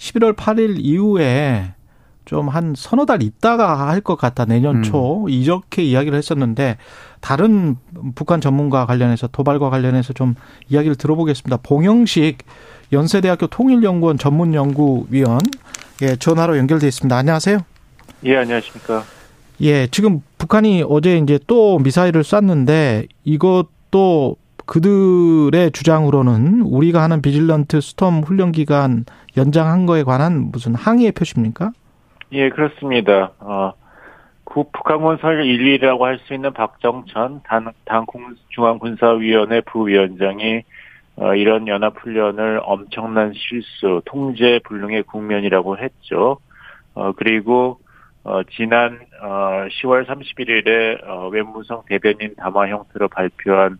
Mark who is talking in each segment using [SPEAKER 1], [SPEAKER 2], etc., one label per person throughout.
[SPEAKER 1] 11월 8일 이후에 좀 한 서너 달 있다가 할 것 같다 내년 음. 초 음. 이렇게 이야기를 했었는데 다른 북한 전문가 관련해서 도발과 관련해서 좀 이야기를 들어보겠습니다. 봉영식 연세대학교 통일연구원 전문연구위원 예, 전화로 연결돼 있습니다. 안녕하세요.
[SPEAKER 2] 예, 안녕하십니까.
[SPEAKER 1] 예, 지금 북한이 어제 이제 또 미사일을 쐈는데 이것도 그들의 주장으로는 우리가 하는 비질런트 스톰 훈련 기간 연장한 거에 관한 무슨 항의의 표시입니까?
[SPEAKER 2] 예, 그렇습니다. 어, 북한군설 1위라고 할 수 있는 박정천 당, 당 중앙군사위원회 부위원장이 어, 이런 연합훈련을 엄청난 실수, 통제 불능의 국면이라고 했죠. 어, 그리고 어, 지난 어, 10월 31일에 어, 외무성 대변인 담화 형태로 발표한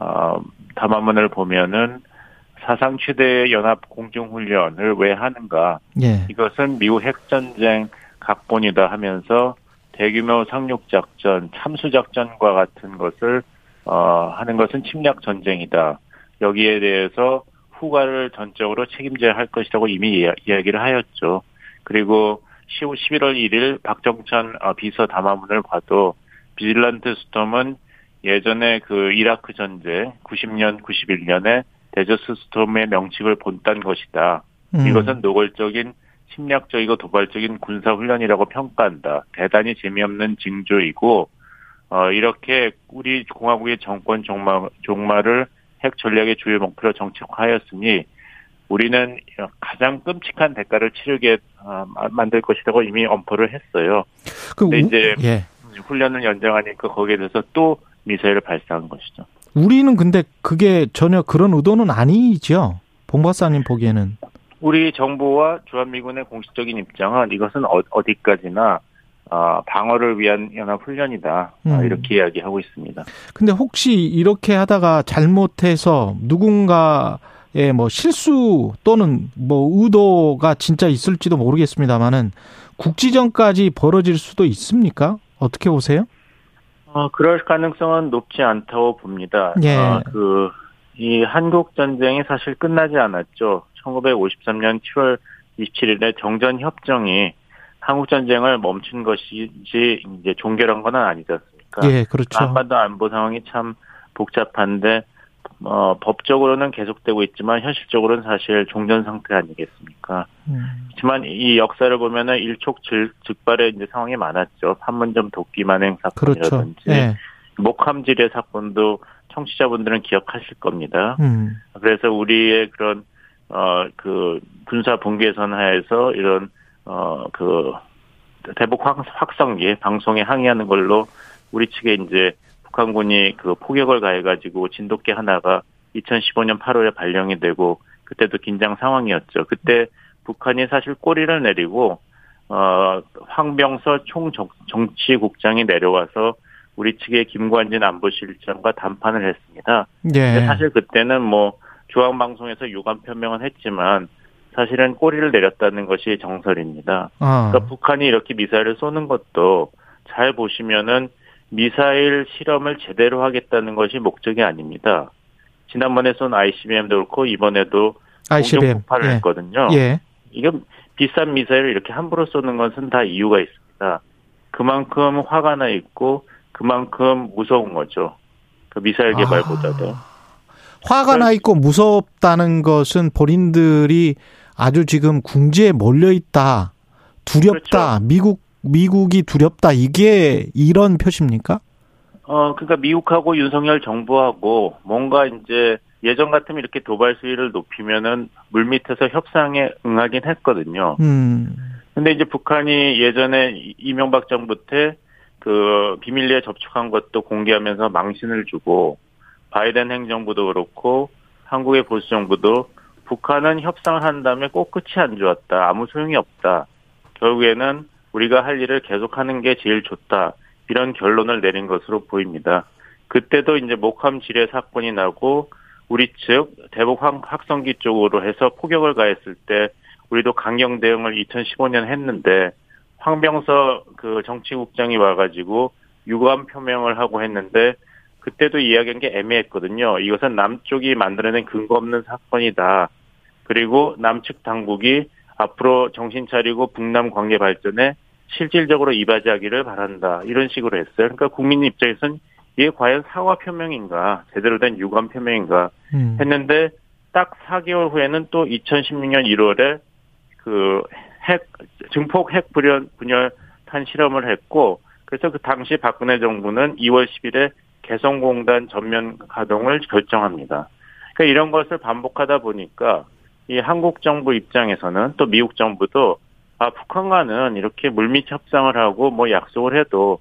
[SPEAKER 2] 어, 담화문을 보면은 사상 최대 연합 공중훈련을 왜 하는가? 예. 이것은 미국 핵전쟁 각본이다 하면서 대규모 상륙 작전, 참수 작전과 같은 것을 어, 하는 것은 침략 전쟁이다. 여기에 대해서 후과를 전적으로 책임져야 할 것이라고 이미 이야기를 하였죠. 그리고 11월 1일 박정찬 어, 비서 담화문을 봐도 Vigilant Storm은 예전에 그 이라크 전쟁 90년 91년에 데저스 스톰의 명칭을 본딴 것이다. 음. 이것은 노골적인 침략적이고 도발적인 군사 훈련이라고 평가한다. 대단히 재미없는 징조이고 어 이렇게 우리 공화국의 정권 종말 종말을 핵 전략의 주요 목표로 정책화하였으니 우리는 가장 끔찍한 대가를 치르게 어, 만들 것이라고 이미 엄포를 했어요. 근데 이제 예. 훈련을 연장하니까 거기에 대해서 또 미사일을 발사한 것이죠.
[SPEAKER 1] 우리는 근데 그게 전혀 그런 의도는 아니죠. 봉 박사님 보기에는.
[SPEAKER 2] 우리 정부와 주한미군의 공식적인 입장은 이것은 어, 어디까지나 어, 방어를 위한 연합 훈련이다 음. 이렇게 이야기하고 있습니다.
[SPEAKER 1] 근데 혹시 이렇게 하다가 잘못해서 누군가의 뭐 실수 또는 뭐 의도가 진짜 있을지도 모르겠습니다만은 국지전까지 벌어질 수도 있습니까? 어떻게 보세요?
[SPEAKER 2] 어, 그럴 가능성은 높지 않다고 봅니다. 예. 어, 그, 이 한국 전쟁이 사실 끝나지 않았죠. 1953년 7월 27일에 정전 협정이 한국 전쟁을 멈춘 것이지 이제 종결한 건 아니지 않습니까?
[SPEAKER 1] 예, 그렇죠.
[SPEAKER 2] 한반도 안보 상황이 참 복잡한데 어, 법적으로는 계속되고 있지만 현실적으로는 사실 종전 상태 아니겠습니까? 음. 하지만 이 역사를 보면은 일촉즉발의 이제 상황이 많았죠. 판문점 도끼 만행 사건이라든지 그렇죠. 네. 목함지뢰 사건도 청취자분들은 기억하실 겁니다. 음. 그래서 우리의 그런 어 그 군사 분계선 하에서 이런 어 그 대북 확성기 방송에 항의하는 걸로 우리 측에 이제 북한군이 그 포격을 가해가지고 진돗개 하나가 2015년 8월에 발령이 되고 그때도 긴장 상황이었죠. 그때 북한이 사실 꼬리를 내리고 어 황병서 총 정치국장이 내려와서 우리 측의 김관진 안보실장과 담판을 했습니다. 네. 사실 그때는 뭐 중앙 방송에서 유감 표명은 했지만 사실은 꼬리를 내렸다는 것이 정설입니다. 아. 그러니까 북한이 이렇게 미사일을 쏘는 것도 잘 보시면은 미사일 실험을 제대로 하겠다는 것이 목적이 아닙니다. 지난번에 쏜 ICBM도 그렇고 이번에도 ICBM 폭발을 예. 했거든요. 예. 이건 비싼 미사일을 이렇게 함부로 쏘는 것은 다 이유가 있습니다. 그만큼 화가 나 있고 그만큼 무서운 거죠. 그 미사일 개발보다도. 아,
[SPEAKER 1] 화가 나 있고 무섭다는 것은 본인들이 아주 지금 궁지에 몰려 있다. 두렵다. 그렇죠. 미국 미국이 두렵다. 이게 이런 표시입니까?
[SPEAKER 2] 어, 그러니까 미국하고 윤석열 정부하고 뭔가 이제 예전 같으면 이렇게 도발 수위를 높이면은 물 밑에서 협상에 응하긴 했거든요. 음. 근데 이제 북한이 예전에 이명박 정부 때 그 비밀리에 접촉한 것도 공개하면서 망신을 주고 바이든 행정부도 그렇고 한국의 보수 정부도 북한은 협상을 한 다음에 꼭 끝이 안 좋았다. 아무 소용이 없다. 결국에는 우리가 할 일을 계속하는 게 제일 좋다. 이런 결론을 내린 것으로 보입니다. 그때도 이제 목함 지뢰 사건이 나고 우리 측 대북 확성기 쪽으로 해서 포격을 가했을 때 우리도 강경 대응을 2015년 했는데 황병서 그 정치국장이 와가지고 유감 표명을 하고 했는데 그때도 이야기한 게 애매했거든요. 이것은 남쪽이 만들어낸 근거 없는 사건이다. 그리고 남측 당국이 앞으로 정신 차리고 북남 관계 발전에 실질적으로 이바지하기를 바란다. 이런 식으로 했어요. 그러니까 국민 입장에서는 이게 과연 사과 표명인가, 제대로 된 유감 표명인가 음. 했는데 딱 4개월 후에는 또 2016년 1월에 그 핵, 증폭 핵 분열, 분열탄 실험을 했고, 그래서 그 당시 박근혜 정부는 2월 10일에 개성공단 전면 가동을 결정합니다. 그러니까 이런 것을 반복하다 보니까 이 한국 정부 입장에서는 또 미국 정부도 아 북한과는 이렇게 물밑 협상을 하고 뭐 약속을 해도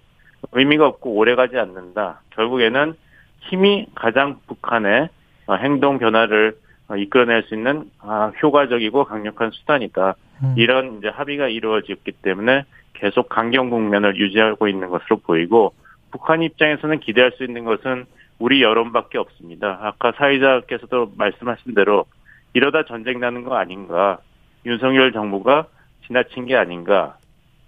[SPEAKER 2] 의미가 없고 오래가지 않는다. 결국에는 힘이 가장 북한의 행동 변화를 이끌어낼 수 있는 아, 효과적이고 강력한 수단이다. 음. 이런 이제 합의가 이루어졌기 때문에 계속 강경 국면을 유지하고 있는 것으로 보이고 북한 입장에서는 기대할 수 있는 것은 우리 여론밖에 없습니다. 아까 사회자께서도 말씀하신 대로 이러다 전쟁 나는 거 아닌가. 윤석열 정부가 지나친 게 아닌가.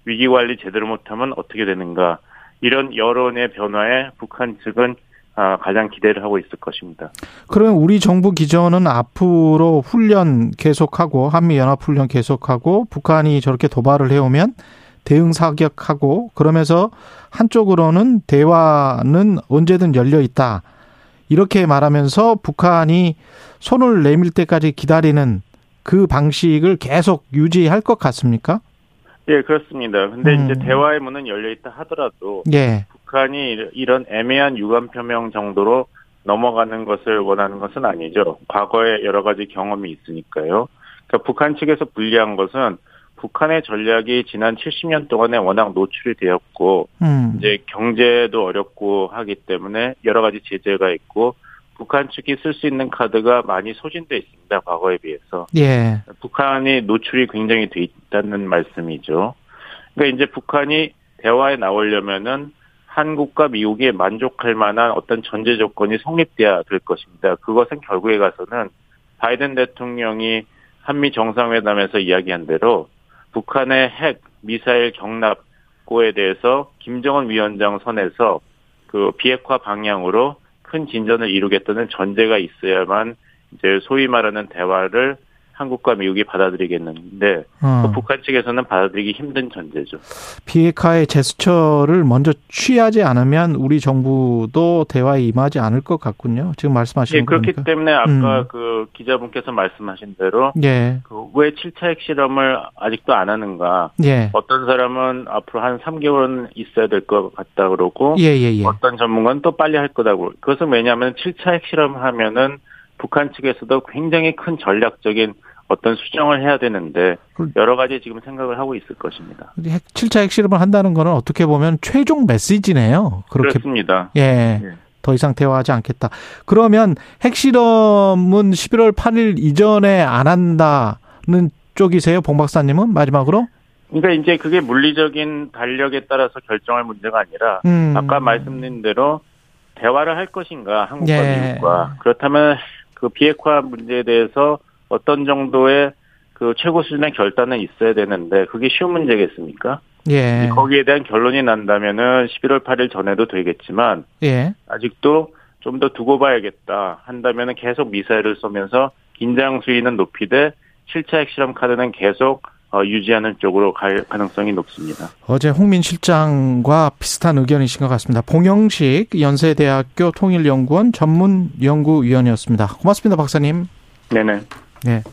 [SPEAKER 2] 위기 관리 제대로 못하면 어떻게 되는가. 이런 여론의 변화에 북한 측은 아, 가장 기대를 하고 있을 것입니다.
[SPEAKER 1] 그러면 우리 정부 기조는 앞으로 훈련 계속하고 한미 연합 훈련 계속하고 북한이 저렇게 도발을 해오면 대응 사격하고 그러면서 한쪽으로는 대화는 언제든 열려 있다. 이렇게 말하면서 북한이 손을 내밀 때까지 기다리는 그 방식을 계속 유지할 것 같습니까?
[SPEAKER 2] 예, 그렇습니다. 근데 음. 이제 대화의 문은 열려 있다 하더라도 예. 북한이 이런 애매한 유감 표명 정도로 넘어가는 것을 원하는 것은 아니죠. 과거에 여러 가지 경험이 있으니까요. 그러니까 북한 측에서 불리한 것은 북한의 전략이 지난 70년 동안에 워낙 노출이 되었고 음. 이제 경제도 어렵고 하기 때문에 여러 가지 제재가 있고 북한 측이 쓸 수 있는 카드가 많이 소진돼 있습니다. 과거에 비해서. 예. 북한이 노출이 굉장히 돼 있다는 말씀이죠. 그러니까 이제 북한이 대화에 나오려면은 한국과 미국이 만족할 만한 어떤 전제 조건이 성립돼야 될 것입니다. 그것은 결국에 가서는 바이든 대통령이 한미 정상회담에서 이야기한 대로 북한의 핵 미사일 경납고에 대해서 김정은 위원장 선에서 그 비핵화 방향으로 큰 진전을 이루겠다는 전제가 있어야만 이제 소위 말하는 대화를 한국과 미국이 받아들이겠는데 어. 그 북한 측에서는 받아들이기 힘든 전제죠.
[SPEAKER 1] 비핵화의 제스처를 먼저 취하지 않으면 우리 정부도 대화에 임하지 않을 것 같군요. 지금 말씀하신 예,
[SPEAKER 2] 그렇기 때문에 아까 음. 그 기자분께서 말씀하신 대로 예. 그왜 7차 핵실험을 아직도 안 하는가? 예. 어떤 사람은 앞으로 한 3개월은 있어야 될 것 같다 그러고 예, 예, 예. 어떤 전문가는 또 빨리 할 거다고. 그것은 왜냐하면 7차 핵실험 하면은 북한 측에서도 굉장히 큰 전략적인 어떤 수정을 해야 되는데 여러 가지 지금 생각을 하고 있을 것입니다.
[SPEAKER 1] 7차 핵실험을 한다는 거는 어떻게 보면 최종 메시지네요.
[SPEAKER 2] 그렇게 습니다
[SPEAKER 1] 예. 예. 더 이상 대화하지 않겠다. 그러면 핵실험은 11월 8일 이전에 안 한다는 쪽이세요, 봉 박사님은 마지막으로?
[SPEAKER 2] 그러니까 이제 그게 물리적인 달력에 따라서 결정할 문제가 아니라 음. 아까 말씀드린 대로 대화를 할 것인가 한국과 예. 미국과 그렇다면 그 비핵화 문제에 대해서 어떤 정도의 그 최고 수준의 결단은 있어야 되는데 그게 쉬운 문제겠습니까? 예. 거기에 대한 결론이 난다면은 11월 8일 전에도 되겠지만 예. 아직도 좀 더 두고 봐야겠다 한다면은 계속 미사일을 쏘면서 긴장 수위는 높이되 7차 핵실험 카드는 계속 어, 유지하는 쪽으로 갈 가능성이 높습니다.
[SPEAKER 1] 어제 홍민 실장과 비슷한 의견이신 것 같습니다. 봉영식 연세대학교 통일연구원 전문연구위원이었습니다. 고맙습니다, 박사님.
[SPEAKER 2] 네네. 네.